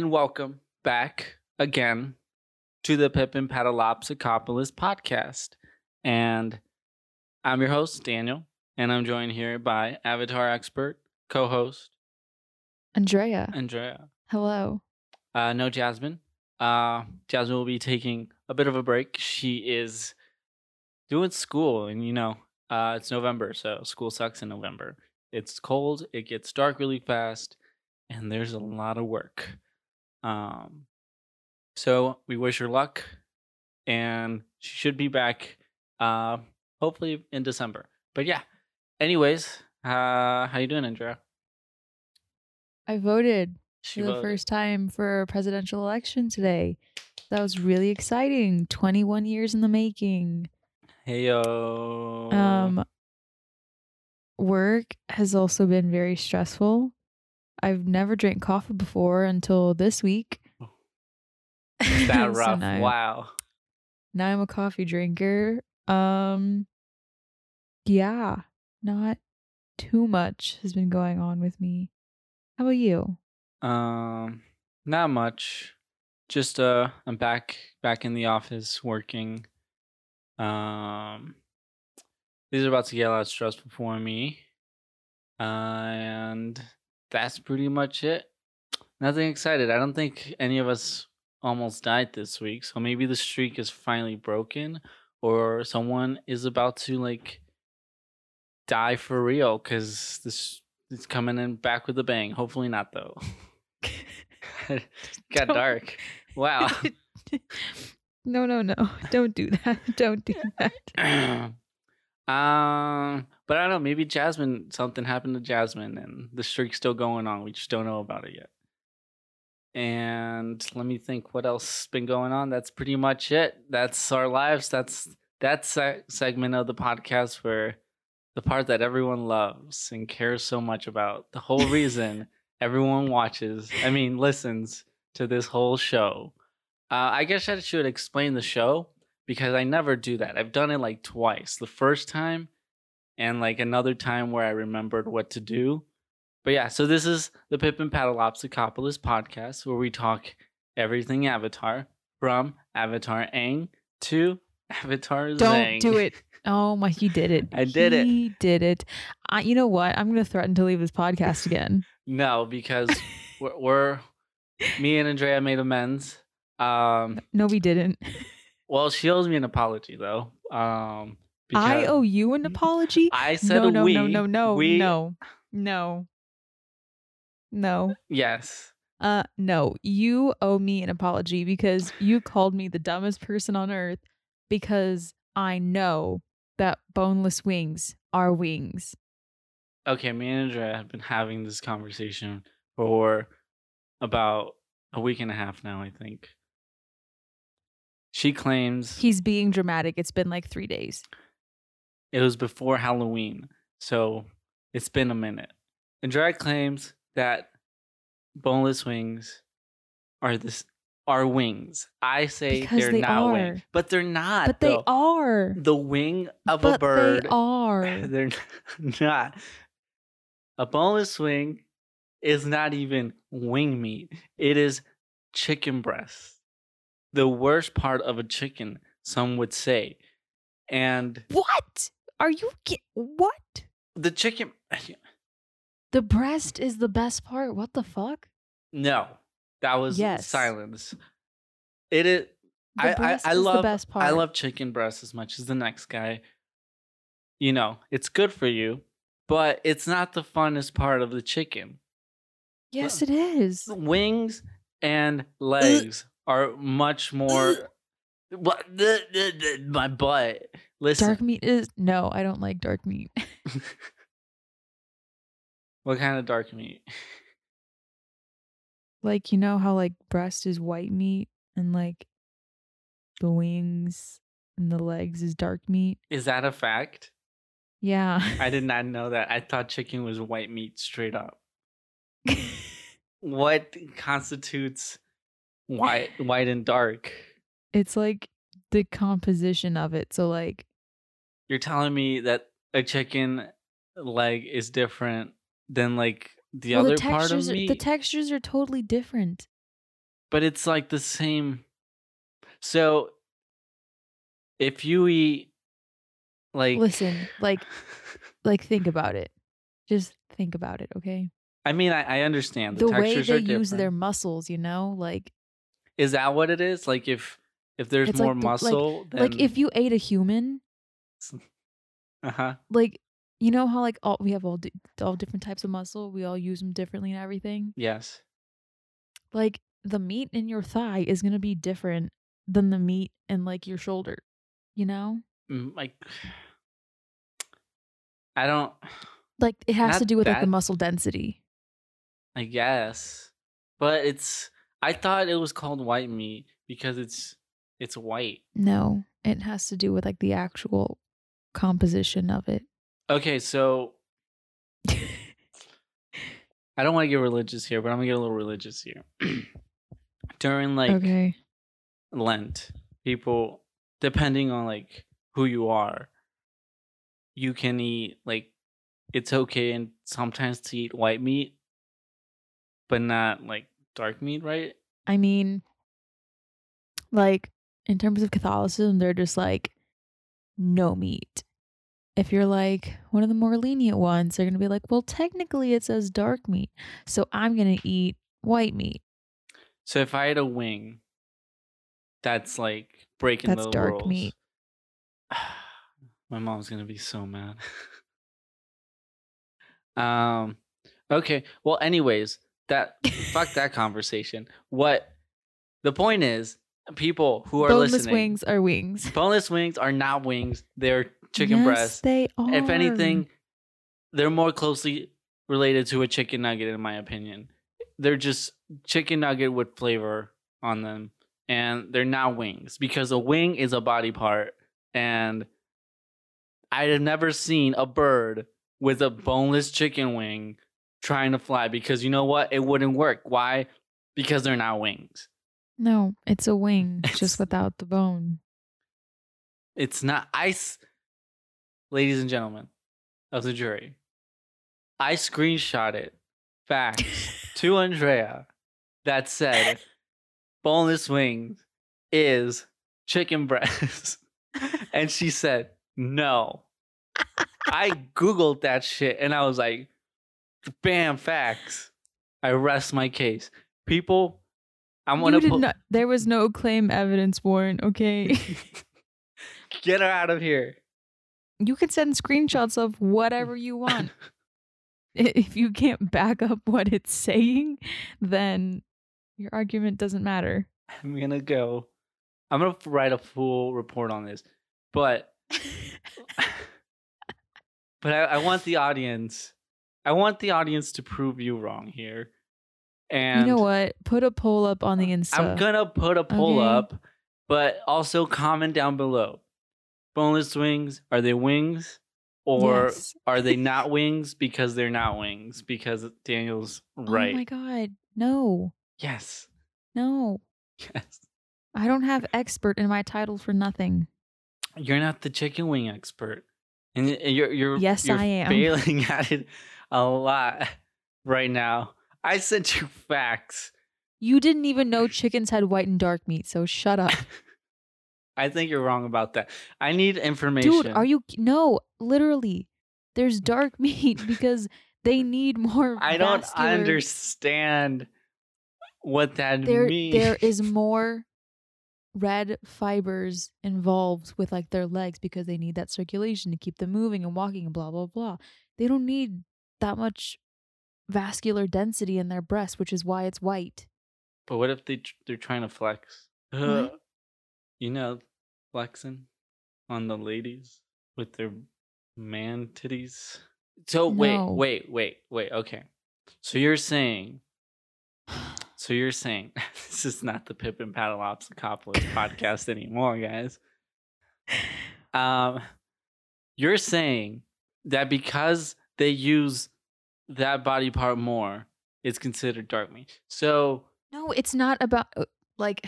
And welcome back again to the Pippin Paddleopsicopolis podcast. And I'm your host, Daniel, and I'm joined here by Avatar expert, co host, Andrea. Andrea. Hello. Uh, no Jasmine. Uh, Jasmine will be taking a bit of a break. She is doing school, and you know, uh, it's November, so school sucks in November. It's cold, it gets dark really fast, and there's a lot of work. Um, so we wish her luck, and she should be back, uh, hopefully in December. But yeah, anyways, uh, how you doing, Andrea? I voted She for the first time for a presidential election today. That was really exciting. 21 years in the making. Hey yo. Um work has also been very stressful. I've never drank coffee before until this week. Is that So rough? now- wow. Now I'm a coffee drinker. Um yeah, not too much has been going on with me. How about you? Um, not much. Just uh, I'm back back in the office working. Um, these are about to get a lot stressful for me, uh, and that's pretty much it. Nothing excited. I don't think any of us almost died this week, so maybe the streak is finally broken, or someone is about to like die for real because this is coming in back with a bang. Hopefully not though. Got dark. Wow. no, no, no. Don't do that. Don't do that. um, but I don't know. Maybe Jasmine. Something happened to Jasmine, and the streak's still going on. We just don't know about it yet. And let me think. What else has been going on? That's pretty much it. That's our lives. That's that se- segment of the podcast where the part that everyone loves and cares so much about. The whole reason everyone watches. I mean, listens to this whole show. Uh, I guess I should explain the show because I never do that. I've done it like twice. The first time and like another time where I remembered what to do. But yeah, so this is the Pippin Paddleopsicopolis podcast where we talk everything Avatar from Avatar Aang to Avatar Don't Zhang. do it. Oh my, he did it. I did it. He did it. I, you know what? I'm going to threaten to leave this podcast again. No, because we're, we're me and Andrea made amends. Um, No, we didn't. well, she owes me an apology though. Um, I owe you an apology. I said no, no, we. no, no, no, we, no, no, no. Yes. Uh, no. You owe me an apology because you called me the dumbest person on earth because I know that boneless wings are wings. Okay, me and Andrea have been having this conversation for about a week and a half now, I think. She claims He's being dramatic. It's been like three days. It was before Halloween, so it's been a minute. Andrea claims that boneless wings are this are wings. I say Because they're they not are. wings, but they're not. But they are. the wing of a but bird. They are. They're not. A boneless wing is not even wing meat. It is chicken breast. The worst part of a chicken, some would say. And What? Are you what? the chicken The breast is the best part. What the fuck? no. That was Yes. silence. It is The I, I, breast I is love the best part. I love chicken breast as much as the next guy. You know, it's good for you, but it's not the funnest part of the chicken. Yes, it is. wings and legs are much more what the, the, the- my butt listen Dark meat is no. I don't like dark meat. what kind of dark meat like you know how like breast is white meat and like the wings and the legs is dark meat. is that a fact Yeah. i did not know that i thought chicken was white meat straight up what constitutes white white and dark it's like the composition of it. So like you're telling me that a chicken leg is different than like the Well, other the part of textures, are- the textures are totally different. but it's like the same. So if you eat like Listen, like, like think about it. Just think about it, okay? I mean, I, I understand the, The, way they are use their muscles, you know, like, Is that what it is? Like if if there's It's more like the- like- muscle, then like if you ate a human, uh huh. like, you know how like all we have all di- all different types of muscle, we all use them differently and everything. Yes. Like the meat in your thigh is gonna be different than the meat in like your shoulder, you know. Mm, Like I don't. Like it has to do with like the muscle density. I guess, but it's. I thought it was called white meat because it's it's white. No, it has to do with like the actual composition of it. Okay, so I don't want to get religious here, but I'm gonna get a little religious here. During like okay. Lent, people, depending on like who you are, you can eat like it's okay and sometimes to eat white meat, but not like dark meat, right? I mean, like in terms of Catholicism, they're just like no meat. If you're like one of the more lenient ones, they're gonna be like, well, technically it says dark meat, so I'm gonna eat white meat. So if I had a wing, that's like breaking That's the dark rules. meat. My mom's gonna be so mad. um. Okay. Well, anyways, that fuck that conversation. What the point is, people who are listening. Boneless listening, wings are wings. boneless wings are not wings. They're chicken yes, breasts. They are. If anything, they're more closely related to a chicken nugget, in my opinion. They're just chicken nugget with flavor on them, and they're not wings because a wing is a body part, and I have never seen a bird with a boneless chicken wing trying to fly because you know what? It wouldn't work. Why? Because they're not wings. No, it's a wing, It's- just without the bone. It's not ice. Ladies and gentlemen of the jury, I screenshotted facts to Andrea that said boneless wings is chicken breast. and she said, no. I Googled that shit and I was like, bam, facts. I rest my case. People, I'm gonna put not. There was no claim evidence warrant. Okay. get her out of here. you can send screenshots of whatever you want. If you can't back up what it's saying, then your argument doesn't matter. I'm gonna go. I'm gonna write a full report on this, but but I, I want the audience. I want the audience to prove you wrong here. And you know what? Put a poll up on the Insta. I'm gonna put a poll Okay. up, but also comment down below. Boneless wings are they wings or Yes. are they not wings because they're not wings because Daniel's right. Oh my god. No. yes. No. Yes. I don't have expert in my title for nothing. you're not the chicken wing expert and you're you're Yes, you're I am. failing at it a lot right now i sent you facts You didn't even know chickens had white and dark meat, so shut up. i think you're wrong about that i need information Dude, are you no, literally. There's dark meat because they need more i don't vascular- understand what that there means there is more red fibers involved with like their legs because they need that circulation to keep them moving and walking and blah blah blah. They don't need that much vascular density in their breast, which is why it's white. but what if they tr- they're trying to flex What? you know flexing on the ladies with their man titties so wait No. wait wait wait okay so you're saying So you're saying this is not the Pippin Paddleopsicopolis podcast anymore, guys. Um, you're saying that because they use that body part more, it's considered dark meat. So, No, it's not about uh, like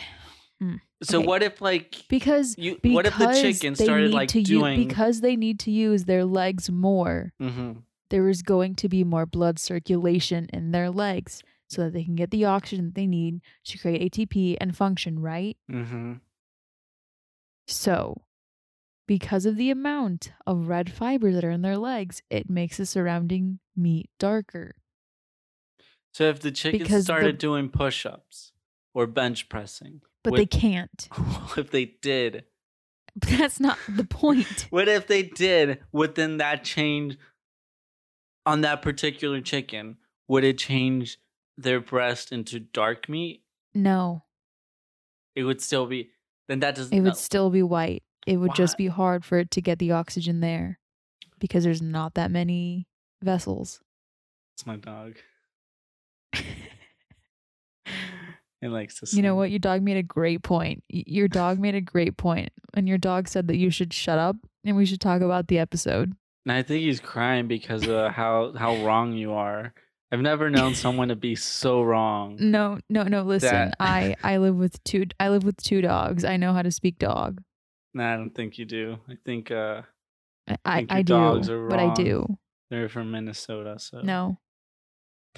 so Okay. what if like because you? because What if the chicken started need like doing? because they need to use their legs more. Mhm. there is going to be more blood circulation in their legs so that they can get the oxygen that they need to create ATP and function, right? Mm-hmm. So, because of the amount of red fibers that are in their legs, it makes the surrounding meat darker. So if the chickens Because the- started doing push-ups or bench pressing, But With- they can't. if they did? That's not the point. What if they did? Would then that change on that particular chicken? Would it change their breast into dark meat? No, It would still be. Then that doesn't. it would no. still be white. It would just be hard for it to get the oxygen there because there's not that many vessels. It's my dog. It likes to. You know what? Your dog made a great point. Your dog made a great point, and your dog said that you should shut up and we should talk about the episode. And I think he's crying because of how how wrong you are. I've never known someone to be so wrong. No, no, no. Listen, That- I I live with two. I live with two dogs. I know how to speak dog. No, I don't think you do. I think uh I I, I do, dogs are wrong. but I do. they're from Minnesota, so No,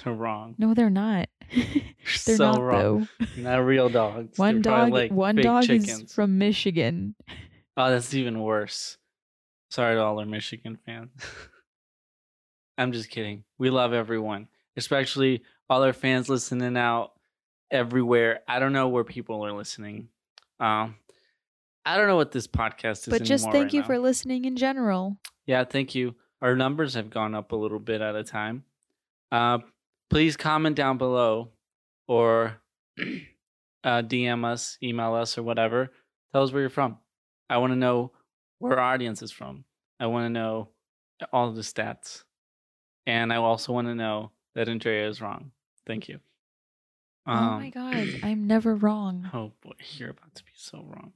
they're wrong. no, they're not. they're not wrong. though. Not real dogs. One They're dog. like one dog is from Michigan. Oh, that's even worse. Sorry to all our Michigan fans. I'm just kidding. We love everyone, especially all our fans listening out everywhere. I don't know where people are listening. Um, I don't know what this podcast is. But just thank right you now. for listening in general. Yeah, thank you. Our numbers have gone up a little bit at a time. Uh, please comment down below or uh, DM us, email us, or whatever. Tell us where you're from. I want to know where our audience is from. I want to know all the stats. And I also want to know that Andrea is wrong. Thank you. oh my Um, god, I'm never wrong. Oh boy, you're about to be so wrong.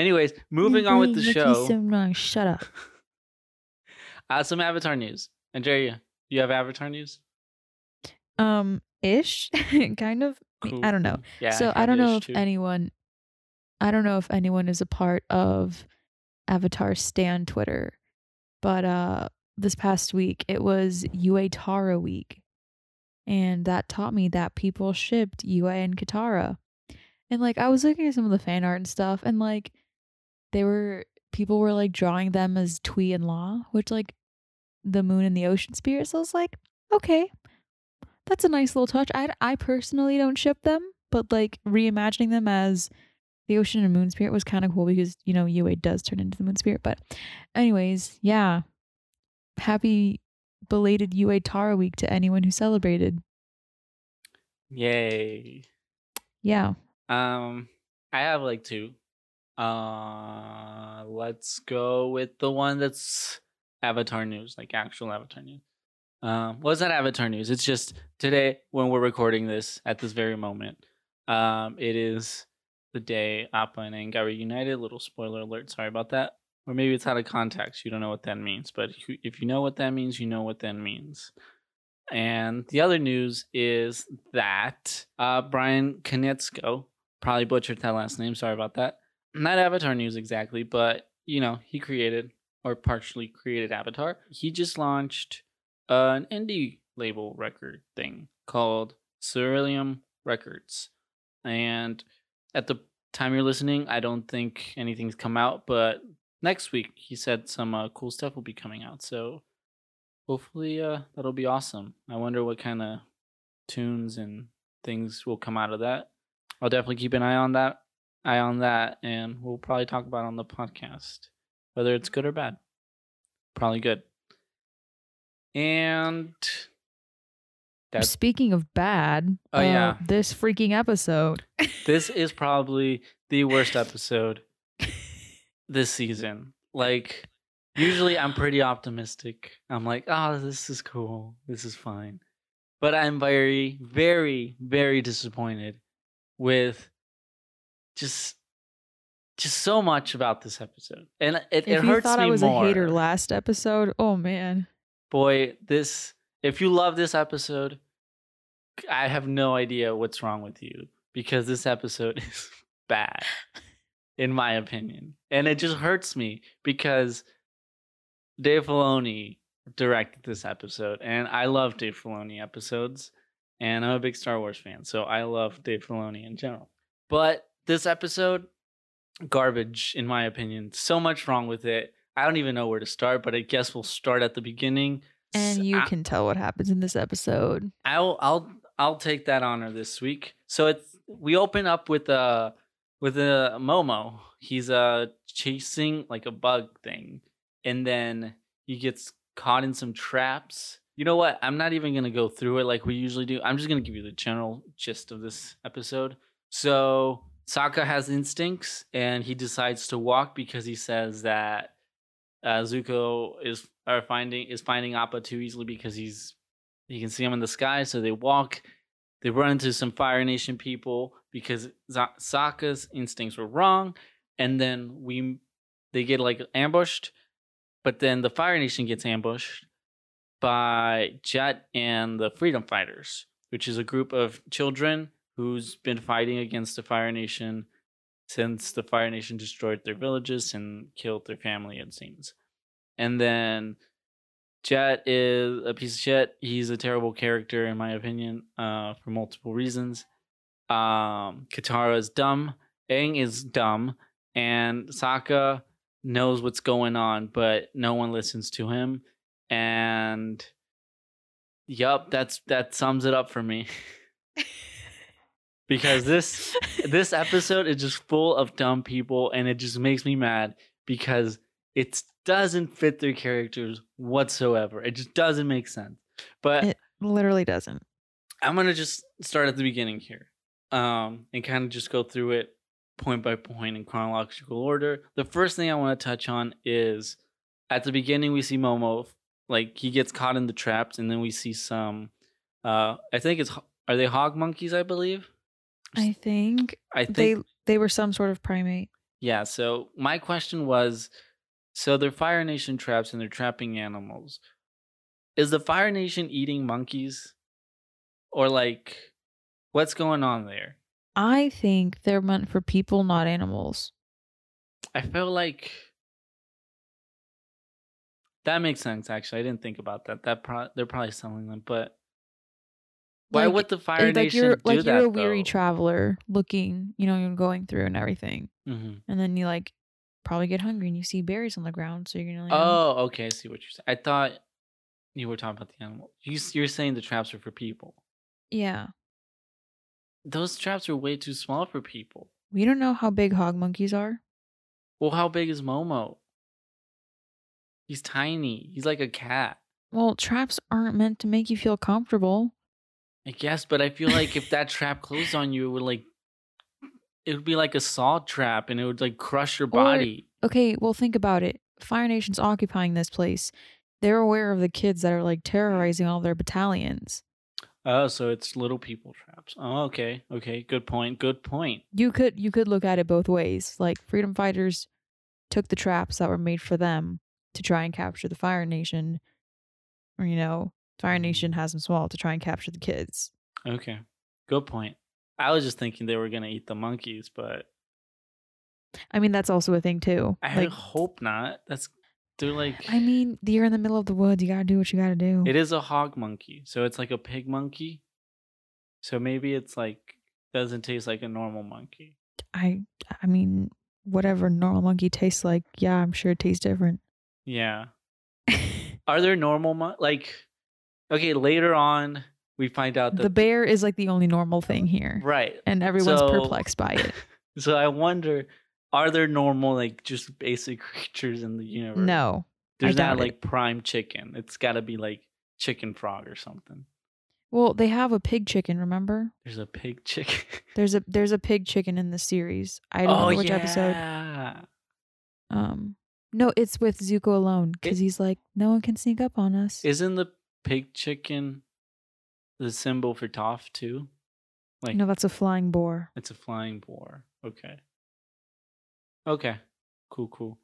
Anyways, moving on with the show. So wrong. Shut up. Uh, some Avatar news. Andrea, you have Avatar news? Um, ish, kind of. Cool, I don't know. Yeah. so I don't know if too. anyone, I don't know if anyone is a part of Avatar Stan Twitter, but uh, this past week it was Yuetara week, and that taught me that people shipped Yue and Katara, and like I was looking at some of the fan art and stuff, and like they were people were like drawing them as Tui and La, which like the moon and the ocean spirit. So I was like, okay, that's a nice little touch. I, I personally don't ship them, but like reimagining them as the ocean and moon spirit was kind of cool because you know Yue does turn into the moon spirit. But anyways, yeah, happy belated Yuetara week to anyone who celebrated. Yay. Yeah, Um, I have like two. Uh, let's go with the one that's Avatar news, like actual Avatar news. Um, well, not Avatar news. It's just today when we're recording this at this very moment. Um, it is the day Appa and Aang got reunited. Little spoiler alert. Sorry about that. Or maybe it's out of context. You don't know what that means. But if you, know what that means, you know what that means. And the other news is that uh, Bryan Konietzko, probably butchered that last name. Sorry about that. Not Avatar news exactly, but you know he created or partially created Avatar. He just launched an indie label record thing called Ceruleum Records, and at the time you're listening, I don't think anything's come out, but next week he said some uh, cool stuff will be coming out. So hopefully uh, that'll be awesome. I wonder what kind of tunes and things will come out of that. I'll definitely keep an eye on that, eye on that, and we'll probably talk about it on the podcast, whether it's good or bad. Probably good. And Speaking of bad, Oh, uh, yeah. this freaking episode. this is probably the worst episode this season. Like, usually I'm pretty optimistic. I'm like, oh, this is cool. This is fine. But I'm very, very, very disappointed with just just so much about this episode. And it, it if you hurts thought me I was more. a hater last episode, oh man. Boy, this if you love this episode, I have no idea what's wrong with you because this episode is bad in my opinion. And it just hurts me because Dave Filoni directed this episode, and I love Dave Filoni episodes, and I'm a big Star Wars fan, so I love Dave Filoni in general. But this episode, garbage in my opinion. So much wrong with it. I don't even know where to start, but I guess we'll start at the beginning. And you I- can tell what happens in this episode. I'll I'll I'll take that honor this week. So it's we open up with a with a Momo. He's uh chasing like a bug thing, and then he gets caught in some traps. You know what? I'm not even gonna go through it like we usually do. I'm just gonna give you the general gist of this episode. So Sokka has instincts, and he decides to walk because he says that uh, Zuko is are finding is finding Appa too easily because he's you can see him in the sky. So they walk. They run into some Fire Nation people because Z- Sokka's instincts were wrong, and then we they get like ambushed. But then the Fire Nation gets ambushed by Jet and the Freedom Fighters, which is a group of children who's been fighting against the Fire Nation since the Fire Nation destroyed their villages and killed their family, it seems. And then Jet is a piece of shit. He's a terrible character, in my opinion, uh, for multiple reasons. Um, Katara is dumb. Aang is dumb. And Sokka knows what's going on, but no one listens to him. And yup, that's that sums it up for me. because this this episode is just full of dumb people and it just makes me mad because it doesn't fit their characters whatsoever. It just doesn't make sense. But It- Literally doesn't. I'm gonna just start at the beginning here, um, and kind of just go through it point by point in chronological order. The first thing I want to touch on is at the beginning we see Momo, like he gets caught in the traps, and then we see some. Uh, I think it's are they hog monkeys? I believe. I think I think they they were some sort of primate. Yeah, so my question was so they're Fire Nation traps and they're trapping animals. Is the Fire Nation eating monkeys? Or like what's going on there? I think they're meant for people, not animals. I feel like that makes sense actually. I didn't think about that. That pro- they're probably selling them, but why Like, would the Fire like Nation you're do like that? you're a weary though? traveler looking, you know, you're going through and everything. Mhm. And then you like probably get hungry and you see berries on the ground, so you're gonna like Oh, okay. I see what you're saying. I thought you were talking about the animal. You, you're saying the traps are for people. Yeah. Those traps are way too small for people. We don't know how big hog monkeys are. Well, how big is Momo? He's tiny. He's like a cat. Well, traps aren't meant to make you feel comfortable. I guess, but I feel like if that trap closed on you, it would like it would be like a saw trap and it would like crush your Or- body. Okay, well think about it. Fire Nation's occupying this place. They're aware of the kids that are like terrorizing all their battalions. Oh, so it's little people traps. Oh, okay. Okay, good point. Good point. You could you could look at it both ways. Like freedom fighters took the traps that were made for them to try and capture the Fire Nation. Or you know, Fire. Nation has them small to try and capture the kids. Okay. Good point. I was just thinking they were going to eat the monkeys, but I mean, that's also a thing too. I Like, hope not. That's they're like I mean, you're in the middle of the woods. You gotta do what you gotta do. It is a hog monkey, so it's like a pig monkey. So maybe it's like doesn't taste like a normal monkey. I I mean, whatever normal monkey tastes like, yeah, I'm sure it tastes different. Yeah. Are there normal mon- like? Okay, later on we find out that the bear is like the only normal thing here, right. and everyone's So- perplexed by it. So I wonder, are there normal like just basic creatures in the universe? No, there's not it. like prime chicken. It's got to be like chicken frog or something. well, they have a pig chicken. Remember, There's a pig chicken. there's a there's a pig chicken in the series. I don't oh know which yeah. episode. Um, no, it's with Zuko alone because he's like, no one can sneak up on us. Isn't the pig chicken the symbol for Toph too? Like no, that's a flying boar. it's a flying boar. Okay. Okay. Cool, cool.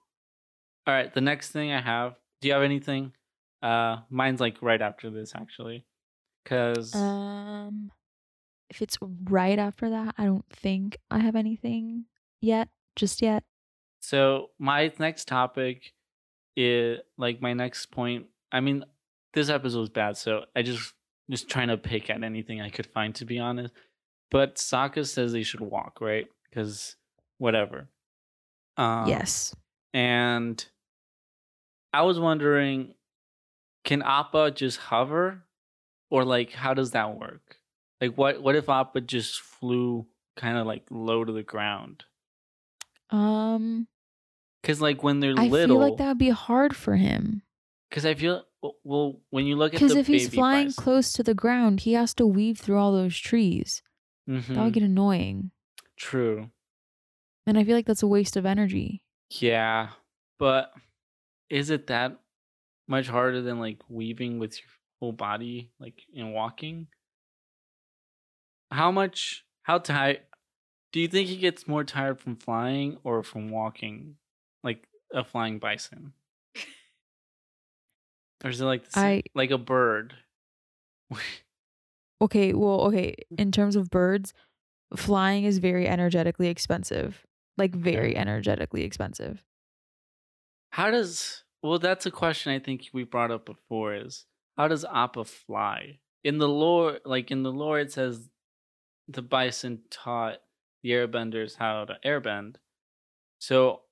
All right, the next thing I have. Do you have anything? Uh mine's like right after this actually. Cuz Um, if it's right after that, I don't think I have anything yet, just yet. so my next topic is like my next point. I mean, this episode was bad, so I just just trying to pick at anything I could find to be honest. But Sokka says they should walk, right? Because whatever. Um, yes. And I was wondering, can Appa just hover, or like how does that work? Like what what if Appa just flew kind of like low to the ground? Um, Because like when they're I little, I feel like that would be hard for him because I feel well when you look at because if he's flying bison- close to the ground, he has to weave through all those trees. That Mhm, would get annoying, true. and I feel like that's a waste of energy. Yeah, but is it that much harder than like weaving with your whole body, like in walking? How much? How tired? Do you think he gets more tired from flying or from walking, like a flying bison? Or is it like the I- like a bird? Okay, well, okay. In terms of birds, flying is very energetically expensive. Like very Okay. energetically expensive. How does? Well, that's a question I think we brought up before. Is how does Appa fly? In the lore, like in the lore, it says the bison taught the airbenders how to airbend. So,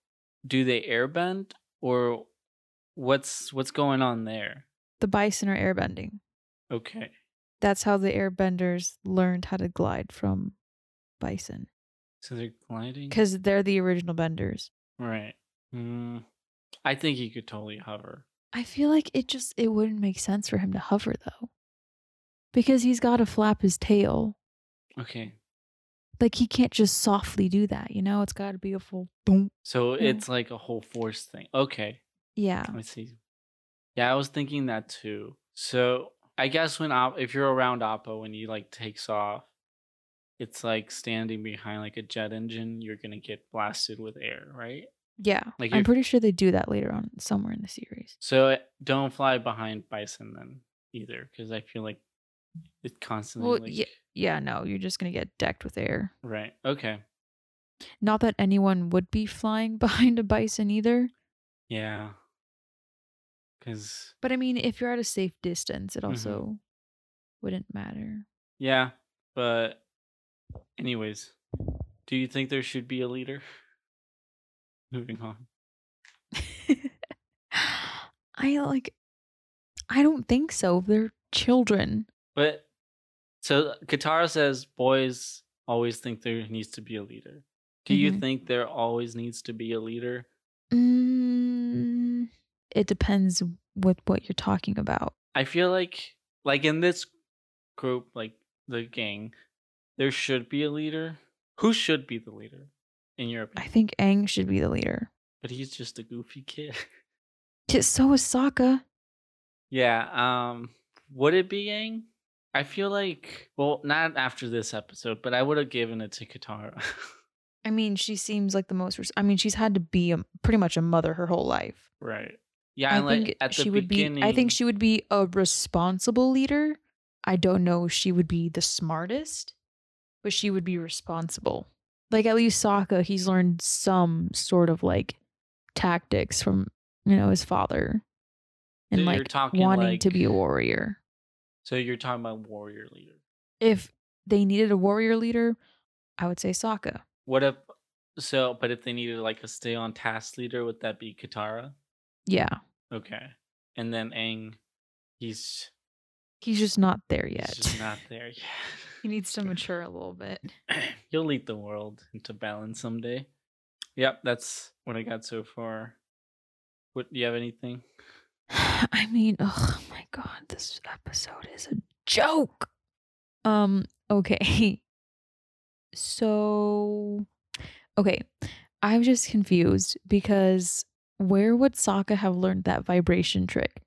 do they airbend or what's what's going on there? The bison are airbending. Okay, That's how the airbenders learned how to glide from bison so they're gliding. because they're the original benders. Right. Mm, I think he could totally hover. I feel like it just it wouldn't make sense for him to hover though. Because he's got to flap his tail. Okay, Like he can't just softly do that, you know? It's got to be a full boom. so Yeah. it's like a whole force thing. Okay. Yeah. I see. Yeah, I was thinking that too. So I guess when Op- if you're around Appa when he like takes off, it's like standing behind like a jet engine. You're gonna get blasted with air, right? Yeah. Like I'm pretty sure they do that later on somewhere in the series. So uh, don't fly behind Bison then either, because I feel like it constantly Well, like yeah. Yeah, no, you're just going to get decked with air. right. Okay, Not that anyone would be flying behind a bison either. yeah. Because But I mean, if you're at a safe distance, it Mhm. also wouldn't matter. yeah, but anyways, do you think there should be a leader? Moving on. I like I don't think so. They're children. But so Katara says boys always think there needs to be a leader. Do you Mhm. think there always needs to be a leader? Mm, it depends with what you're talking about. I feel like like in this group, like the gang, there should be a leader. Who should be the leader in your opinion? I think Aang should be the leader. But he's just a goofy kid. So is Sokka. yeah, um would it be Yang? I feel like well, not after this episode, but I would have given it to Katara. I mean, she seems like the most. Res- I mean, she's had to be a, pretty much a mother her whole life. right. Yeah, I and like think at the she would beginning be. I think she would be a responsible leader. I don't know if she would be the smartest, but she would be responsible. Like at least Sokka, he's learned some sort of like tactics from you know his father, and So you're like wanting to be a warrior. So you're talking about warrior leader. If they needed a warrior leader, I would say Sokka. What if so? But if they needed like a stay on task leader, would that be Katara? Yeah, Okay, and then Aang, he's, he's just not there he's yet. just not there yet. he needs to mature a little bit. He'll lead the world into balance someday. Yep, that's what I got so far. What do you have anything? I mean, oh my god, this episode is a joke. Um, okay. So, okay. I'm just confused because where would Sokka have learned that vibration trick?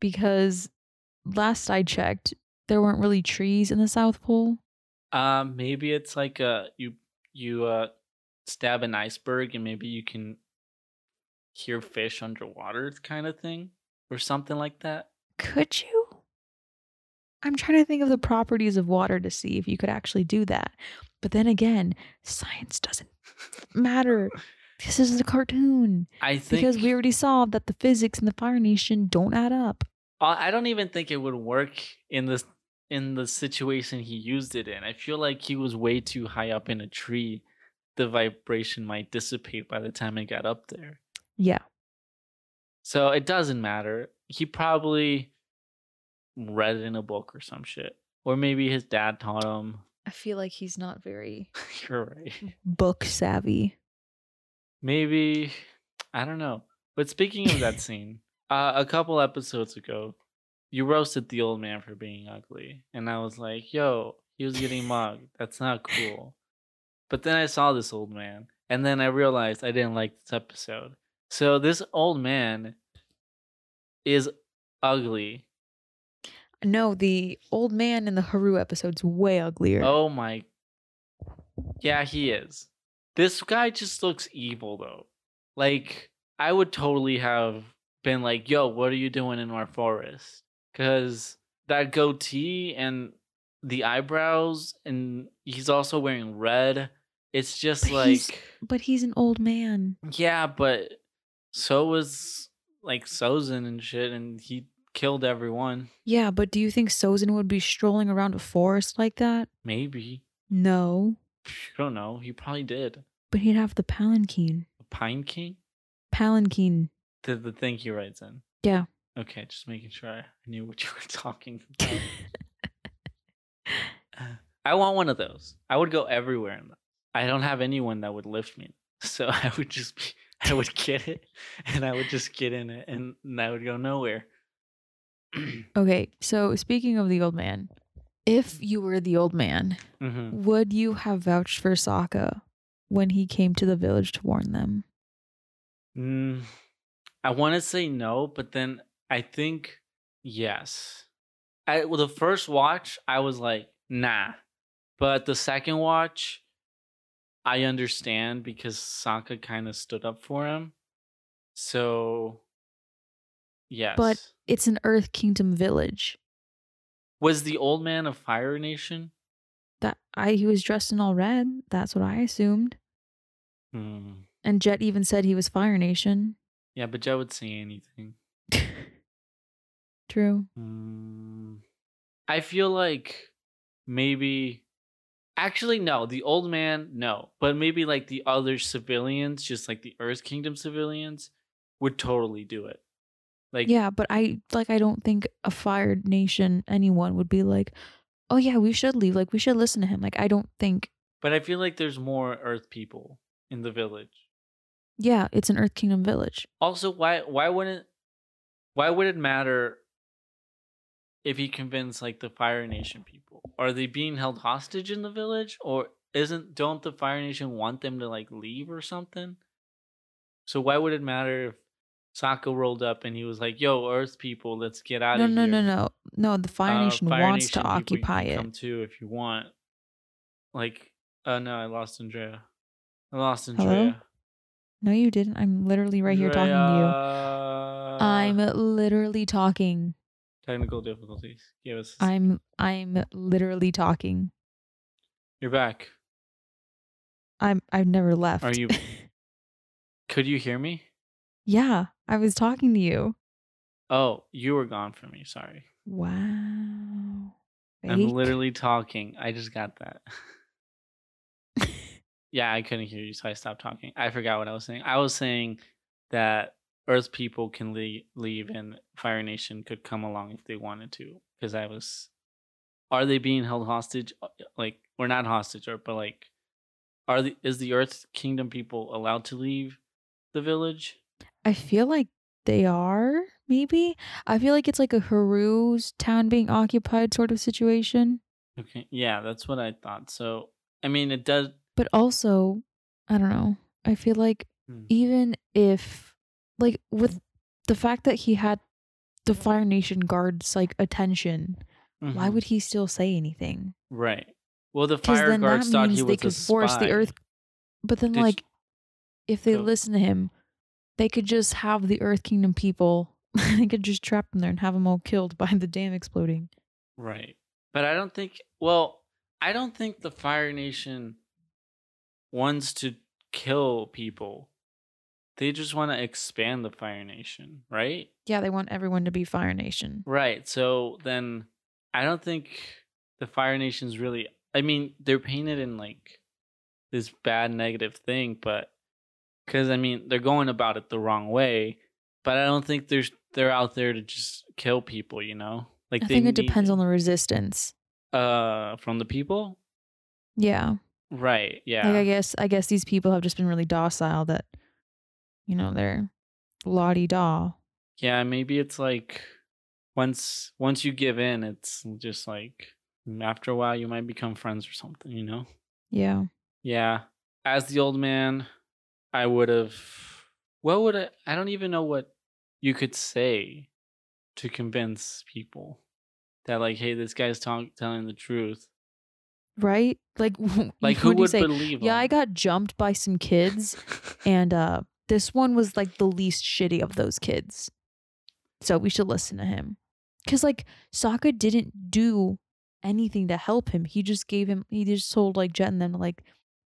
Because last I checked, there weren't really trees in the South Pole. Um, maybe it's like uh you you uh stab an iceberg and maybe you can hear fish underwater kind of thing or something like that. Could you? I'm trying to think of the properties of water to see if you could actually do that. But then again, science doesn't matter. This is a cartoon. I think Because we already saw that the physics in the Fire Nation don't add up. I I don't even think it would work in this in the situation he used it in. I feel like he was way too high up in a tree. The vibration might dissipate by the time it got up there. Yeah. So it doesn't matter. He probably read it in a book or some shit. Or maybe his dad taught him. I feel like he's not very You're right. book savvy. Maybe I don't know. But speaking of that scene, uh, a couple episodes ago, you roasted the old man for being ugly, and I was like, "Yo, he was getting mugged. That's not cool." But then I saw this old man, and then I realized I didn't like this episode. So this old man is ugly. No, the old man in the Haru episode's way uglier. Oh my. Yeah, he is. This guy just looks evil though. Like I would totally have been like, "Yo, what are you doing in our forest?" Cuz that goatee and the eyebrows and he's also wearing red. It's just But like But he's an old man. yeah, but so was like Sozin and shit and he killed everyone. Yeah, but do you think Sozin would be strolling around a forest like that? Maybe. No. I don't know. He probably did. But he'd have the palanquin. A Pine King? Palanquin. The the thing he writes in. Yeah. Okay, just making sure I knew what you were talking about. Uh, I want one of those. I would go everywhere in them. I don't have anyone that would lift me. So I would just be I would get it and I would just get in it and I would go nowhere. okay, so speaking of the old man, if you were the old man, hmm would you have vouched for Sokka when he came to the village to warn them? Mm, I want to say no, but then I think yes. I well, the first watch I was like nah, but the second watch I understand because Sokka kind of stood up for him. So yes, But It's an Earth Kingdom village. was the old man of Fire Nation? That I he was dressed in all red. That's what I assumed. Hmm. And Jet even said he was Fire Nation. Yeah, but Joe would say anything. True. Mm, I feel like maybe actually no, the old man no, but maybe like the other civilians, just like the Earth Kingdom civilians would totally do it. Like Yeah, but I like I don't think a Fire Nation anyone would be like, "Oh yeah, we should leave. Like we should listen to him." Like I don't think but I feel like there's more Earth people in the village. Yeah, it's an Earth Kingdom village. Also, why why wouldn't why would it matter if he convinced like the Fire Nation people? Are they being held hostage in the village or isn't don't the Fire Nation want them to like leave or something? So why would it matter if Sokka rolled up and he was like, "Yo, Earth people, let's get out No, of no, here." no, no. No, the Fire Uh, Nation Fire wants Nation to occupy can it. Come too if you want. Like, oh no, I lost Andrea. I lost Andrea. Hello? Andrea. No, you didn't. I'm literally right here talking to you. I'm literally talking. technical difficulties. Give us. I'm I'm literally talking. You're back. I'm I've never left. Are you- Could you hear me? Yeah, I was talking to you. Oh, you were gone for me. Sorry. Wow. I'm literally talking. I just got that. yeah, I couldn't hear you, so I stopped talking. I forgot what I was saying. I was saying that Earth people can le- leave and Fire Nation could come along if they wanted to. Because I was. Are they being held hostage? Uh, Like, we're not hostage, or but like, are the is the Earth Kingdom people allowed to leave the village? I feel like they are, maybe. I feel like it's like a Haru's town being occupied sort of situation. Okay, yeah, that's what I thought. So, I mean, it does. But also, I don't know. I feel like Hmm. even if like with the fact that he had the Fire Nation guards like attention, why Mhm. would he still say anything? right? Well, the fire then guards that thought he they was a could force the. Earth. But then, Did you- like, if they listen to him, they could just have the Earth Kingdom people. they could just trap them there and have them all killed by the dam exploding. Right. But I don't think well, I don't think the Fire Nation wants to kill people. they just want to expand the Fire Nation, right? Yeah, they want everyone to be Fire Nation. Right. So then I don't think the Fire Nation's really I mean, they're painted in like this bad negative thing, but cuz I mean, they're going about it the wrong way, but I don't think there's they're out there to just kill people, you know? Like I think it depends on the resistance. uh from the people? Yeah. Right. Yeah. Like I guess I guess these people have just been really docile that you know, they're la di da. Yeah, maybe it's like once once you give in, it's just like after a while you might become friends or something, you know? Yeah. Yeah. As the old man, I would have what would I I don't even know what you could say to convince people that like, hey, this guy's telling the truth. Right? Like Like who would say? believe Yeah, I got jumped by some kids and uh this one was like the least shitty of those kids. So we should listen to him. Cuz like Sokka didn't do anything to help him. He just gave him he just told like Jet and them like,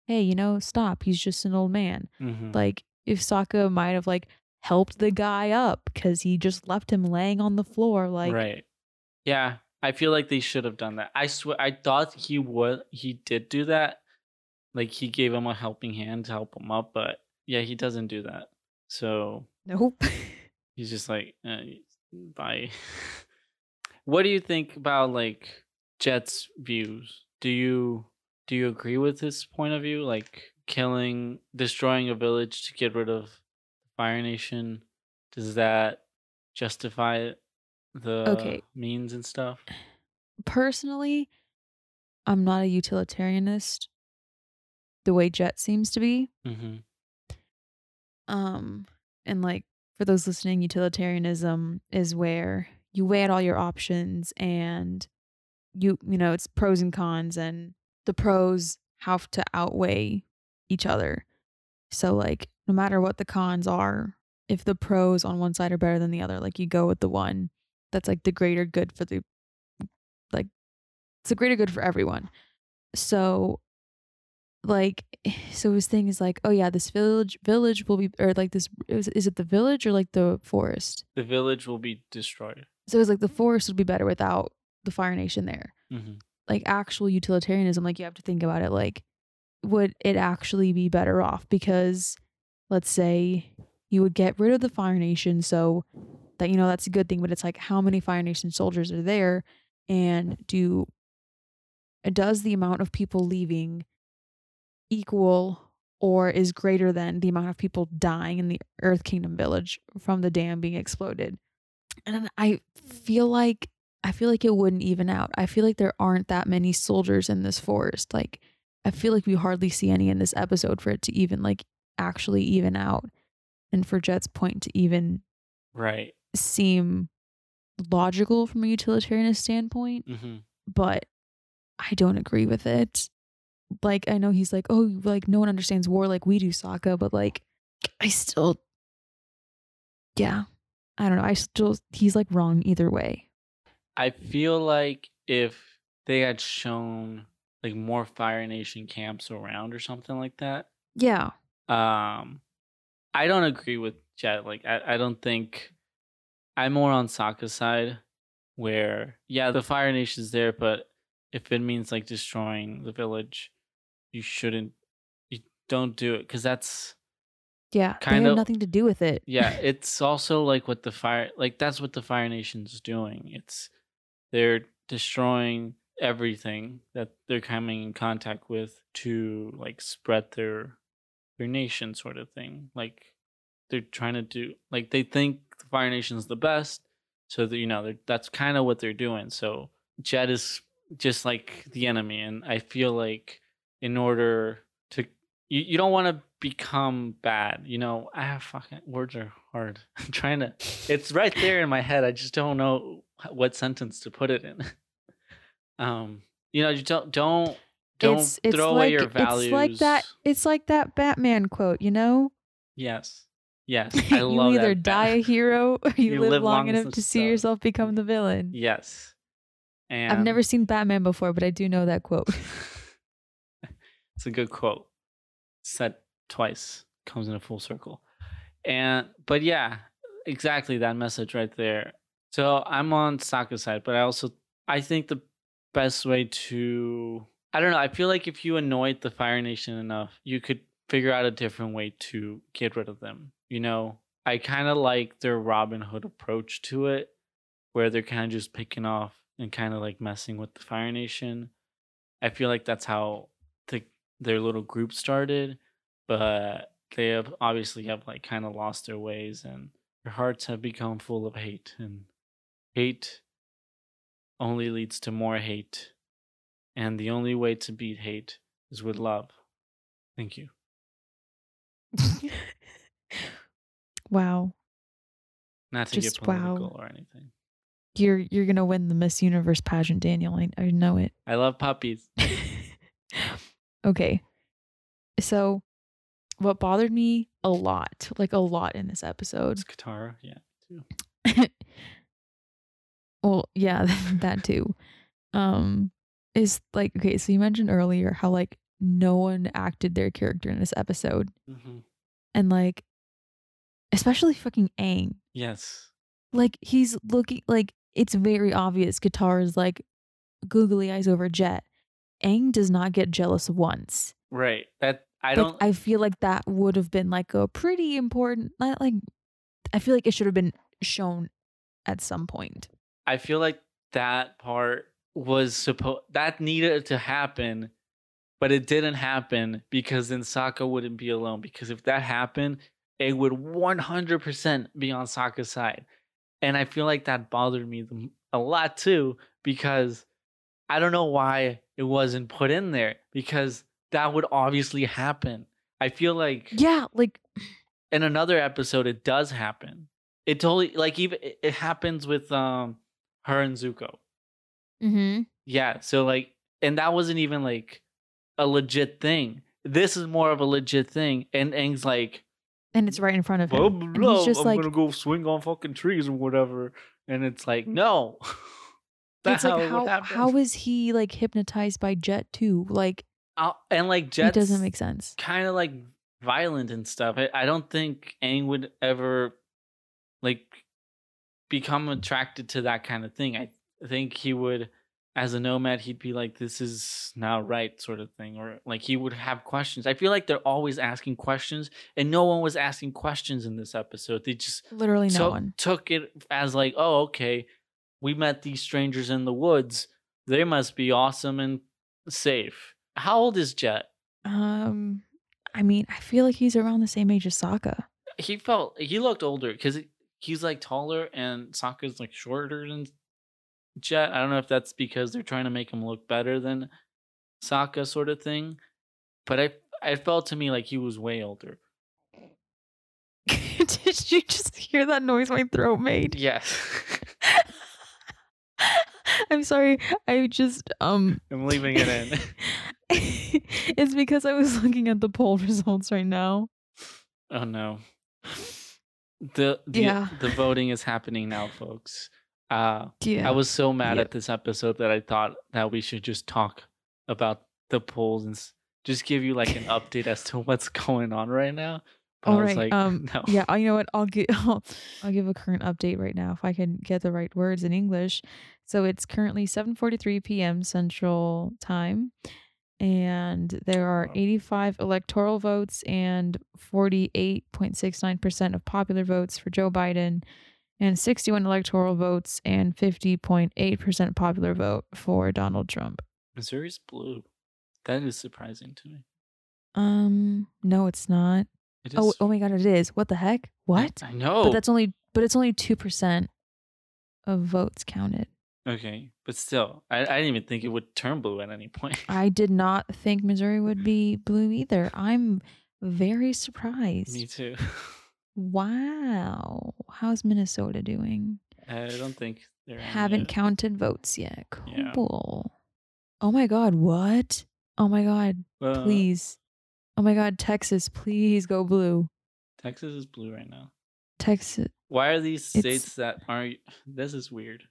"Hey, you know, stop. He's just an old man." Mhm. Like if Sokka might have like helped the guy up cuz he just left him laying on the floor like right. Yeah, I feel like they should have done that. I swear, I thought he would. He did do that. Like he gave him a helping hand to help him up, but yeah, he doesn't do that. So nope. he's just like, uh, bye. what do you think about like Jet's views? Do you do you agree with his point of view? Like killing, destroying a village to get rid of Fire Nation. Does that justify the Okay. means and stuff? Personally, I'm not a utilitarianist the way Jet seems to be. Mm-hmm. Um, and like for those listening, utilitarianism is where you weigh out all your options and you you know it's pros and cons and the pros have to outweigh each other. So like no matter what the cons are, if the pros on one side are better than the other, like you go with the one that's like the greater good for the like it's a greater good for everyone. So like so his thing is like, oh yeah, this village village will be or like this is, is it the village or like the forest? The village will be destroyed. So it's like the forest would be better without the Fire Nation there. Mm-hmm. Like actual utilitarianism, like you have to think about it like would it actually be better off because let's say you would get rid of the Fire Nation so that you know that's a good thing, but it's like how many Fire Nation soldiers are there and do does the amount of people leaving equal or is greater than the amount of people dying in the Earth Kingdom village from the dam being exploded. And I feel like I feel like it wouldn't even out. I feel like there aren't that many soldiers in this forest. Like I feel like we hardly see any in this episode for it to even like actually even out and for Jet's point to even Right. seem logical from a utilitarianist standpoint Mm-hmm. but I don't agree with it. Like I know he's like, oh, like no one understands war like we do, Sokka, but like I still, yeah, I don't know. I still, he's like wrong either way. I feel like if they had shown like more Fire Nation camps around or something like that, Yeah, um, I don't agree with Jet. Like, I, I don't think I'm more on Sokka's side, where yeah, the Fire Nation's there, but if it means like destroying the village, you shouldn't. You don't do it because that's yeah. Kind of- nothing to do with it. yeah it's also like what the fire like that's what the fire nation's doing it's they're destroying everything that they're coming in contact with to like spread their their nation sort of thing. Like they're trying to do like they think the fire nation's the best so that you know that's kind of what they're doing. So jet is just like the enemy and i feel like in order to you, you don't want to become bad you know? Ah, I have fucking words are hard. I'm trying to it's right there in my head. I just don't know what sentence to put it in. Um you know you don't don't don't it's it's throw like away your values it's like that. It's like that Batman quote. You know, yes. Yes. I you love you either that die a hero or you, live, long enough to see yourself become the villain. yes. And I've never seen Batman before, but I do know that quote. it's a good quote. Said twice comes in a full circle And but yeah, exactly that message right there. So I'm on Sokka's side, but I also I think the best way to I don't know, I feel like if you annoyed the Fire Nation enough, you could figure out a different way to get rid of them. You know, I kind of like their Robin Hood approach to it, where they're kind of just picking off and kind of like messing with the Fire Nation. I feel like that's how the, their little group started, but they have obviously have like kind of lost their ways and their hearts have become full of hate and hate only leads to more hate and the only way to beat hate is with love. Thank you. wow. Not to Just get wow. political or anything. You're you're gonna win the Miss Universe pageant, Daniel. I, I know it. I love puppies. okay. So what bothered me a lot, like a lot in this episode. It's Katara, yeah, too. well, yeah, that too. Um is like okay, so you mentioned earlier how like no one acted their character in this episode. hmm And like especially fucking Aang. Yes. Like he's looking like it's very obvious Katara is like googly eyes over Jet. Aang does not get jealous once. Right. That I don't. I feel like that would have been like a pretty important not like I feel like it should have been shown at some point. I feel like that part was supposed that needed to happen, but it didn't happen because then Sokka wouldn't be alone. Because if that happened, it would 100% be on Sokka's side, and I feel like that bothered me a lot too because I don't know why it wasn't put in there because that would obviously happen. I feel like Yeah, like in another episode it does happen. It totally like even it happens with um her and Zuko. mm-hmm. Yeah, so like and that wasn't even like a legit thing. This is more of a legit thing and Aang's like and it's right in front of him. blah, and blah, he's just I'm like gonna go swing on fucking trees or whatever. And it's like, no. it's That's like how it how how is he like hypnotized by Jet too? Like Uh, and like Jet's it doesn't make sense. kind of like violent and stuff. I, I don't think Aang would ever like become attracted to that kind of thing. I think he would, as a nomad, he'd be like, "This is not right," sort of thing, or like he would have questions. I feel like they're always asking questions, and no one was asking questions in this episode. They just Literally no took- one. took it as like, "Oh, okay, we met these strangers in the woods. They must be awesome and safe." How old is Jet? Um I mean, I feel like he's around the same age as Sokka. he felt he looked older because he's like taller and Sokka's like shorter than Jet. I don't know if that's because they're trying to make him look better than Sokka, sort of thing. But I, I felt to me like he was way older. Did you just hear that noise my throat made? Yes, I'm sorry. I just um I'm leaving it in. it's because I was looking at the poll results right now. Oh no. The the, Yeah. the voting is happening now, folks. Uh, Yeah. I was so mad Yeah. at this episode that I thought that we should just talk about the polls and just give you like an update as to what's going on right now. But All I was right. like, um. no. Yeah. You know what? I'll give. I'll, I'll give a current update right now if I can get the right words in English. So it's currently 7:43 p.m. Central Time, and there are 85 electoral votes and 48.69 percent of popular votes for Joe Biden, and 61 electoral votes and 50.8 percent popular vote for Donald Trump. Missouri's blue. That is surprising to me. Um. No, it's not. It is. Oh. Oh my God! It is. What the heck? What? I know. But that's only but it's only two percent of votes counted. Okay, but still, I, I didn't even think it would turn blue at any point. I did not think Missouri would be blue either. I'm very surprised. Me too. Wow. How's Minnesota doing? I don't think they're Haven't yet. counted votes yet. Yeah. Oh my god, what? Oh my god, Uh, please. Oh my god, Texas, please go blue. Texas is blue right now. Texas Why are these states that aren't? This is weird.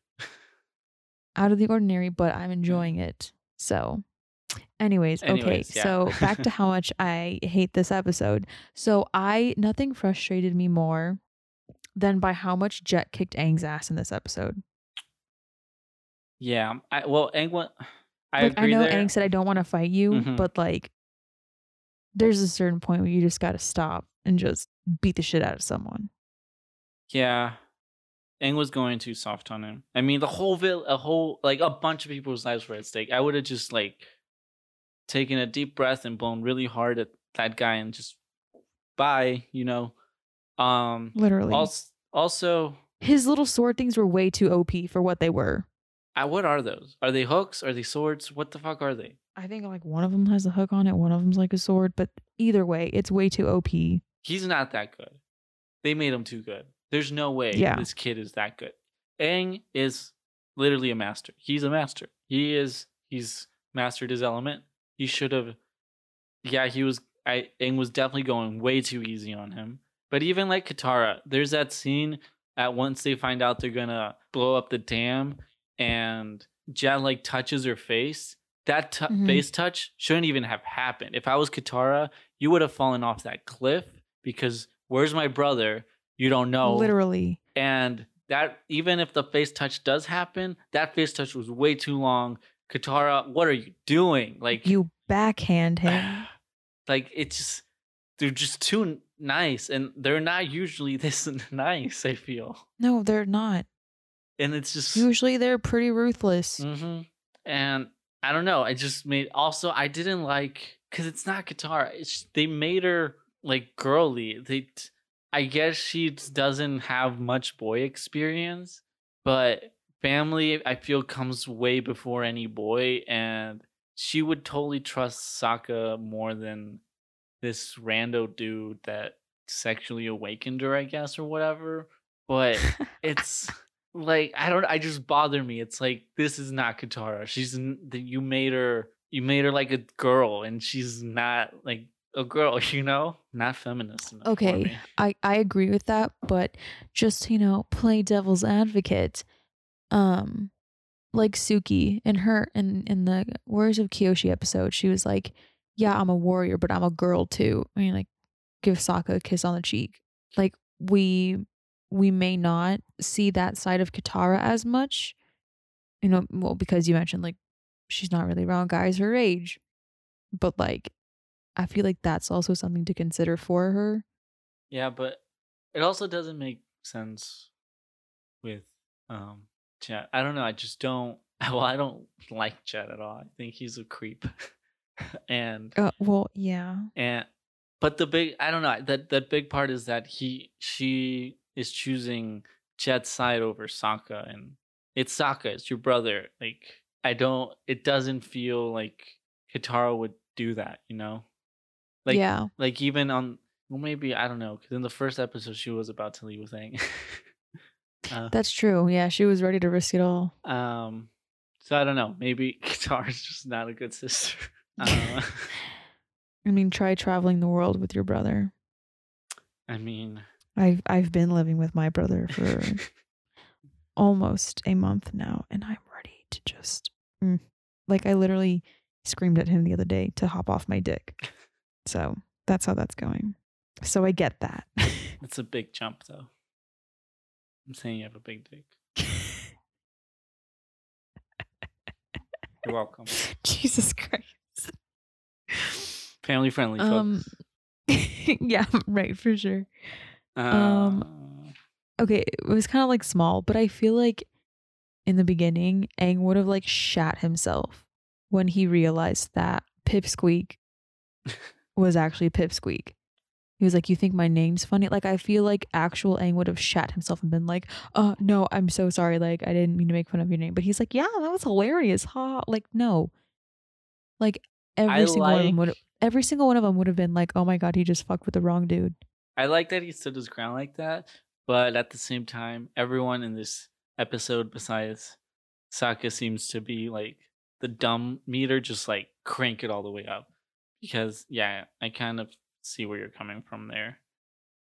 Out of the ordinary, but I'm enjoying it. So, Anyways, okay. Yeah. So back to how much I hate this episode. So I nothing frustrated me more than by how much Jet kicked Aang's ass in this episode. Yeah. I, well, Aang went. I like I know there. Aang said I don't want to fight you, Mhm. but like there's a certain point where you just gotta stop and just beat the shit out of someone. Yeah. Aang was going too soft on him. I mean, the whole vil- a whole like a bunch of people's lives were at stake. I would have just like taken a deep breath and blown really hard at that guy and just bye, you know. Um Literally. also also His little sword things were way too OP for what they were. uh, what are those? Are they hooks? Are they swords? What the fuck are they? I think like one of them has a hook on it, one of them's like a sword, but either way, it's way too OP. He's not that good. They made him too good. There's no way Yeah. this kid is that good. Aang is literally a master. He's a master. He is he's mastered his element. He should have Yeah, he was I Aang was definitely going way too easy on him. But even like Katara, there's that scene at once they find out they're gonna blow up the dam and Jet like touches her face. That t- Mhm. face touch shouldn't even have happened. If I was Katara, you would have fallen off that cliff because where's my brother? You don't know. Literally. And that even if the face touch does happen, that face touch was way too long. Katara, what are you doing? Like You backhand him. like it's just they're just too nice and they're not usually this nice, I feel. no, they're not. And it's just Usually they're pretty ruthless. hmm And I don't know. I just made also I didn't like because it's not Katara. It's they made her like girly. They I guess she doesn't have much boy experience, but family I feel comes way before any boy, and she would totally trust Sokka more than this rando dude that sexually awakened her, I guess, or whatever. But it's like I don't I just bother me. It's like this is not Katara. She's you made her you made her like a girl and she's not like a girl, you know? Not feminist Okay. I, I agree with that, but just, you know, play devil's advocate. Um like Suki in her in in the Warriors of Kyoshi episode, she was like, Yeah, I'm a warrior, but I'm a girl too. I mean like give Sokka a kiss on the cheek. Like we we may not see that side of Katara as much. You know, well, because you mentioned like she's not really around guys her age. But like I feel like that's also something to consider for her. Yeah, but it also doesn't make sense with um Chad. I don't know. I just don't well, I don't like Chad at all. I think he's a creep. and Uh, well, yeah. and but the big i don't know that that big part is that he she is choosing Chad's side over Sokka and it's Sokka it's your brother like i don't it doesn't feel like Katara would do that you know like yeah. like even on well maybe i don't know because in the first episode she was about to leave with Aang. uh, That's true. Yeah, she was ready to risk it all. um so i don't know maybe Katara's just not a good sister uh, I mean, try traveling the world with your brother. i mean I've I've been living with my brother for almost a month now, and I'm ready to just mm. like I literally screamed at him the other day to hop off my dick. So that's how that's going. So I get that. It's a big jump, though. I'm saying you have a big dick. You're welcome. Jesus Christ. Family friendly, Um, yeah, right for sure. um, okay, it was kind of like small, but I feel like in the beginning, Aang would have like shat himself when he realized that Pipsqueak was actually Pipsqueak. He was like, "You think my name's funny?" Like I feel like actual Aang would have shat himself and been like, "Uh, no, I'm so sorry. Like I didn't mean to make fun of your name." But he's like, "Yeah, that was hilarious." Ha! Like no, like every I single one of them like- would. Every single one of them would have been like, "Oh my god, he just fucked with the wrong dude." I like that he stood his ground like that, but at the same time, everyone in this episode besides Sokka seems to be like the dumb meter, just like crank it all the way up. Because yeah, I kind of see where you're coming from there.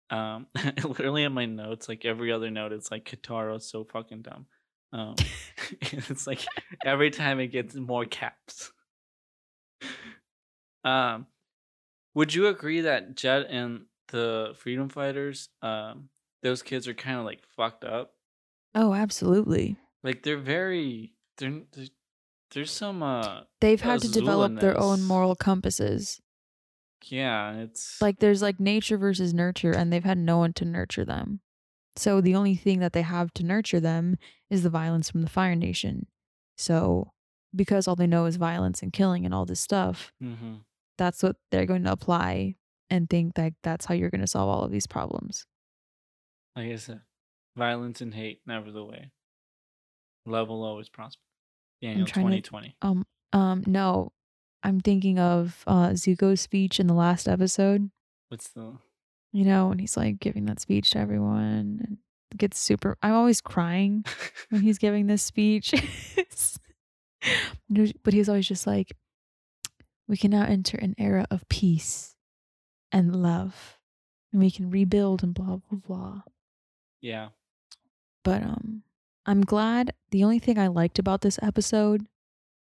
Um, literally in my notes, like every other note, it's like Katara's so fucking dumb. Um, it's like every time it gets more caps. Um, would you agree that Jet and the Freedom Fighters, um, those kids are kind of like fucked up? Oh, absolutely. Like they're very they're, they're there's some uh They've had to develop their own moral compasses. yeah, it's Like there's like nature versus nurture, and they've had no one to nurture them. So the only thing that they have to nurture them is the violence from the Fire Nation. So because all they know is violence and killing and all this stuff, Mhm. that's what they're going to apply and think that that's how you're going to solve all of these problems. like I said, violence and hate never the way. Love will always prosper. Daniel twenty twenty. Um, um, no, I'm thinking of uh, Zuko's speech in the last episode. What's the You know, when he's like giving that speech to everyone and gets super. I'm always crying when he's giving this speech. but he's always just like, we can now enter an era of peace and love, and we can rebuild and blah blah blah. yeah. But um, I'm glad. The only thing I liked about this episode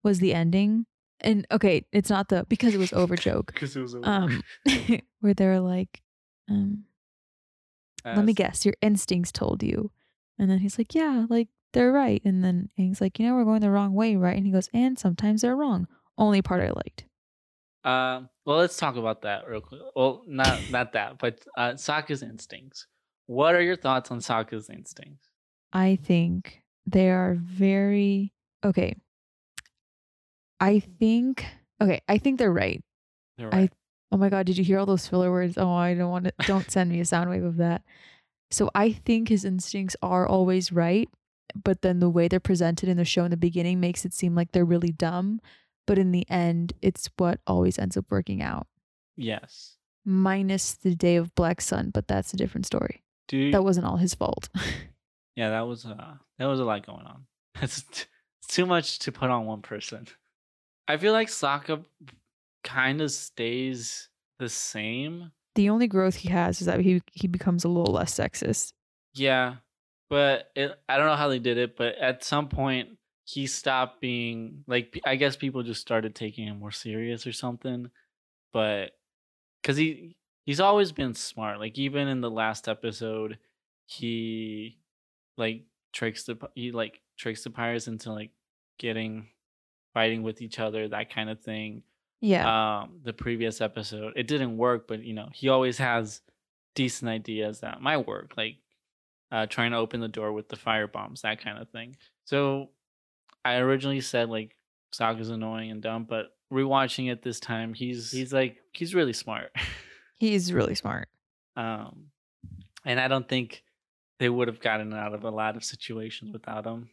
was the ending. And okay, it's not the because it was over joke. Because it was a Um, where they're like, um, let me guess, your instincts told you. And then he's like, yeah, like they're right. And then he's like, you know, we're going the wrong way, right? And he goes, and sometimes they're wrong. Only part I liked. Um, well, let's talk about that real quick. Well, not not that, but uh, Sokka's instincts. What are your thoughts on Sokka's instincts? I think they are very okay. I think okay, I think they're right. They're I- Oh my god, did you hear all those filler words? Oh, I don't want to don't send me a sound wave of that. So I think his instincts are always right, but then the way they're presented in the show in the beginning makes it seem like they're really dumb, but in the end it's what always ends up working out. yes. Minus the day of Black Sun, but that's a different story. You, That wasn't all his fault. yeah, that was uh that was a lot going on. It's t- too much to put on one person. I feel like Sokka kind of stays the same. the only growth he has is that he he becomes a little less sexist. Yeah, but it, I don't know how they did it. But at some point, he stopped being like. I guess people just started taking him more serious or something. But because he he's always been smart. Like even in the last episode, he like tricks the he like tricks the pirates into like getting fighting with each other, that kind of thing Yeah. um the previous episode it didn't work but you know he always has decent ideas that might work like uh trying to open the door with the fire bombs that kind of thing so i originally said like Sokka's annoying and dumb but rewatching it this time he's he's like he's really smart He's really smart. um and i don't think they would have gotten out of a lot of situations without him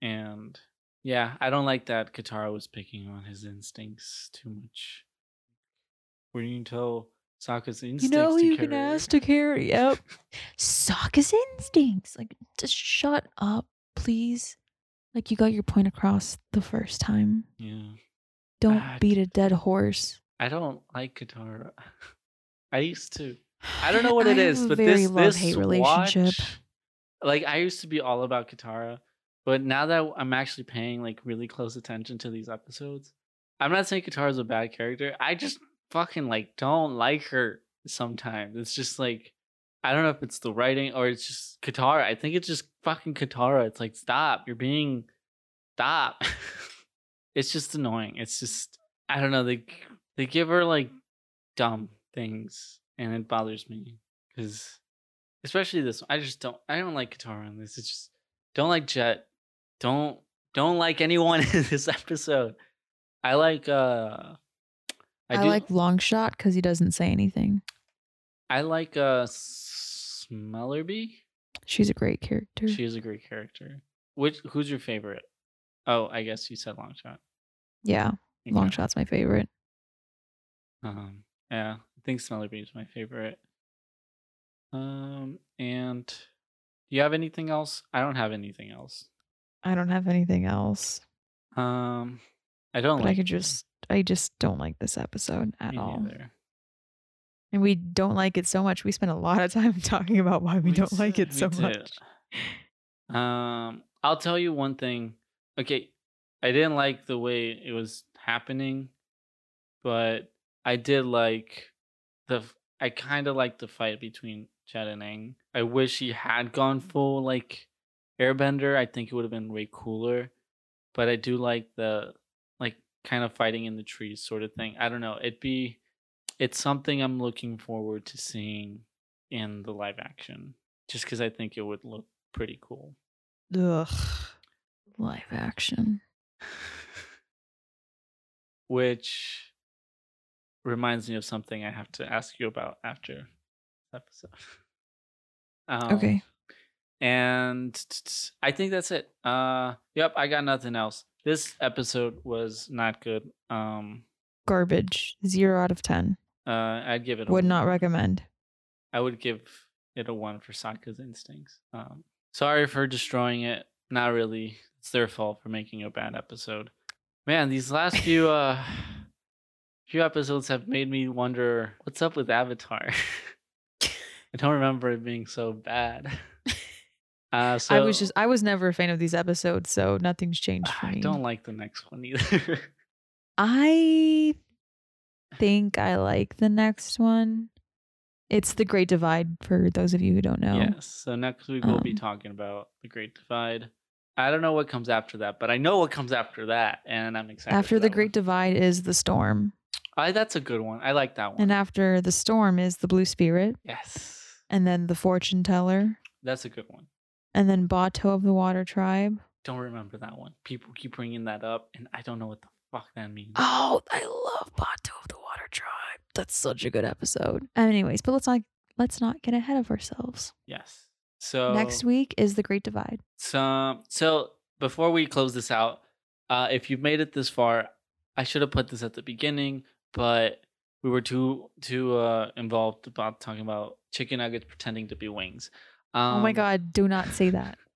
and yeah i don't like that katara was picking on his instincts too much where you can tell Sokka's instincts You know who to you can ask to carry. Yep. Sokka's instincts. Like, just shut up, please. Like, you got your point across the first time. yeah Don't Ah, beat a dead horse. i don't like katara i used to i don't know what it is but this this love-hate relationship. watch, like i used to be all about katara but now that i'm actually paying like really close attention to these episodes i'm not saying katara's a bad character. I just fucking like don't like her sometimes. It's just like i don't know if it's the writing or it's just katara. I think it's just fucking katara. It's like stop. You're being stop. It's just annoying. It's just i don't know. They they give her like dumb things and it bothers me because especially this one, i just don't i don't like katara in this it's just don't like jet don't don't like anyone in this episode i like uh I, do- like Longshot because he doesn't say anything. i like uh Smellerbee She's a great character. she is a great character which who's your favorite oh i guess you said longshot yeah, Okay. Longshot's my favorite. Um, yeah, I think Smellerbee is my favorite. Um, and do you have anything else? I don't have anything else. I don't have anything else. Um, I don't But like I could just, I just don't like this episode at me all. neither. And we don't like it so much. We spent a lot of time talking about why we, We don't like it so much. did. Um, I'll tell you one thing. Okay, I didn't like the way it was happening, but I did like the I kind of like the fight between Chad and Aang. I wish he had gone mm-hmm. full like Airbender. I think it would have been way cooler. But I do like the like kind of fighting in the trees sort of thing. I don't know. It'd be it's something I'm looking forward to seeing in the live action. Just because I think it would look pretty cool. Ugh. Live action. Which reminds me of something I have to ask you about after episode. Um, Okay. And I think that's it. Uh, yep, I got nothing else. This episode was not good. Um, Garbage. Zero out of ten. uh, I'd give it. A Would not recommend. I would give it a one for Sokka's instincts. Um, sorry for destroying it. Not really. It's their fault for making a bad episode. Man, these last few uh few episodes have made me wonder what's up with Avatar. I don't remember it being so bad. Uh, so I was just I was never a fan of these episodes, so nothing's changed for I me. I don't like the next one either. I think I like the next one. It's the Great Divide for those of you who don't know. Yes. So next week we'll be Um, talking about the Great Divide. I don't know what comes after that, but I know what comes after that, and I'm excited. After the Great one. Divide is the storm. I, that's a good one. I like that one. And after the storm is the Blue Spirit. yes, And then the Fortune Teller. that's a good one. And then Bato of the Water Tribe. Don't remember that one. People keep bringing that up, and I don't know what the fuck that means. Oh, I love Bato of the Water Tribe. That's such a good episode. Anyways, but let's not let's not get ahead of ourselves. Yes. So Next week is the Great Divide. So, so before we close this out, uh, if you've made it this far, I should have put this at the beginning, but we were too too uh, involved about talking about chicken nuggets pretending to be wings. Um, oh my god, do not say that.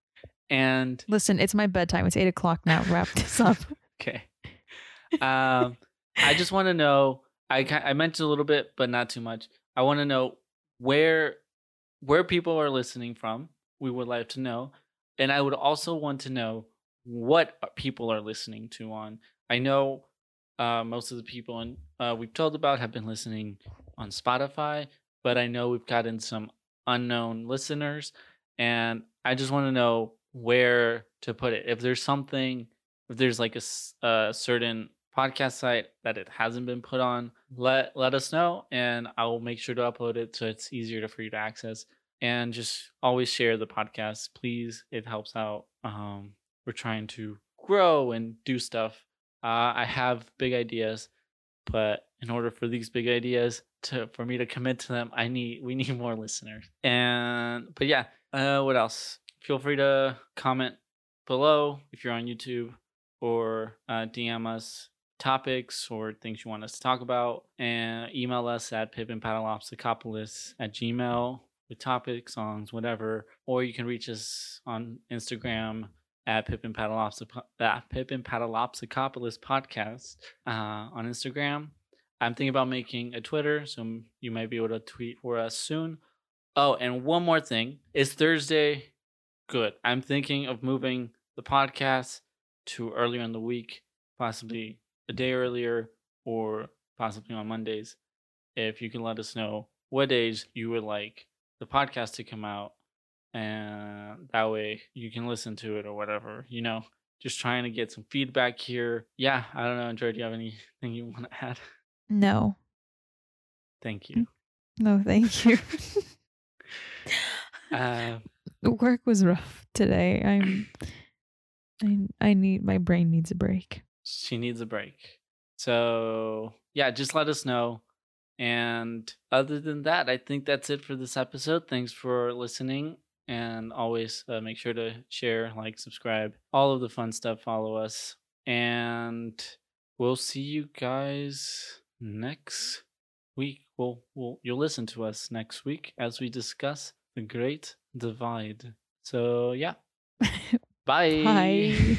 And Listen, it's my bedtime. It's eight o'clock now. Wrap this up. okay, um, I just want to know. I I mentioned a little bit, but not too much. I want to know where where people are listening from. We would like to know, and I would also want to know what people are listening to on. I know uh, most of the people uh, we've told about have been listening on Spotify, but I know we've gotten some unknown listeners, and I just want to know where to put it. If there's something, if there's like a certain podcast site that it hasn't been put on, let let us know, and I will make sure to upload it so it's easier to, for you to access. And just always share the podcast, please. It helps out. Um, we're trying to grow and do stuff. Uh, I have big ideas, but in order for these big ideas to for me to commit to them, I need we need more listeners. And but yeah, uh, what else? Feel free to comment below if you're on YouTube or uh, DM us topics or things you want us to talk about and email us at pippinpaddleopsicopolis at gmail with topics, songs, whatever. Or you can reach us on Instagram at Pippin Paddleopsico- uh, Pippin Paddleopsicopolis podcast uh, on Instagram. I'm thinking about making a Twitter, so you might be able to tweet for us soon. Oh, and one more thing. It's Thursday. Good. I'm thinking of moving the podcast to earlier in the week, possibly a day earlier or possibly on Mondays. If you can let us know what days you would like the podcast to come out, and that way you can listen to it or whatever, you know. Just trying to get some feedback here. Yeah, I don't know, Joy, do you have anything you want to add? No. Thank you. No, thank you. Uh, The Work was rough today. I'm I I need my brain needs a break. she needs a break. So, yeah, just let us know. And other than that, I think that's it for this episode. Thanks for listening. And always uh, make sure to share, like, subscribe, all of the fun stuff. Follow us. And we'll see you guys next week. We'll, we'll, you'll listen to us next week as we discuss the Great Divide. So, yeah. Bye. Bye.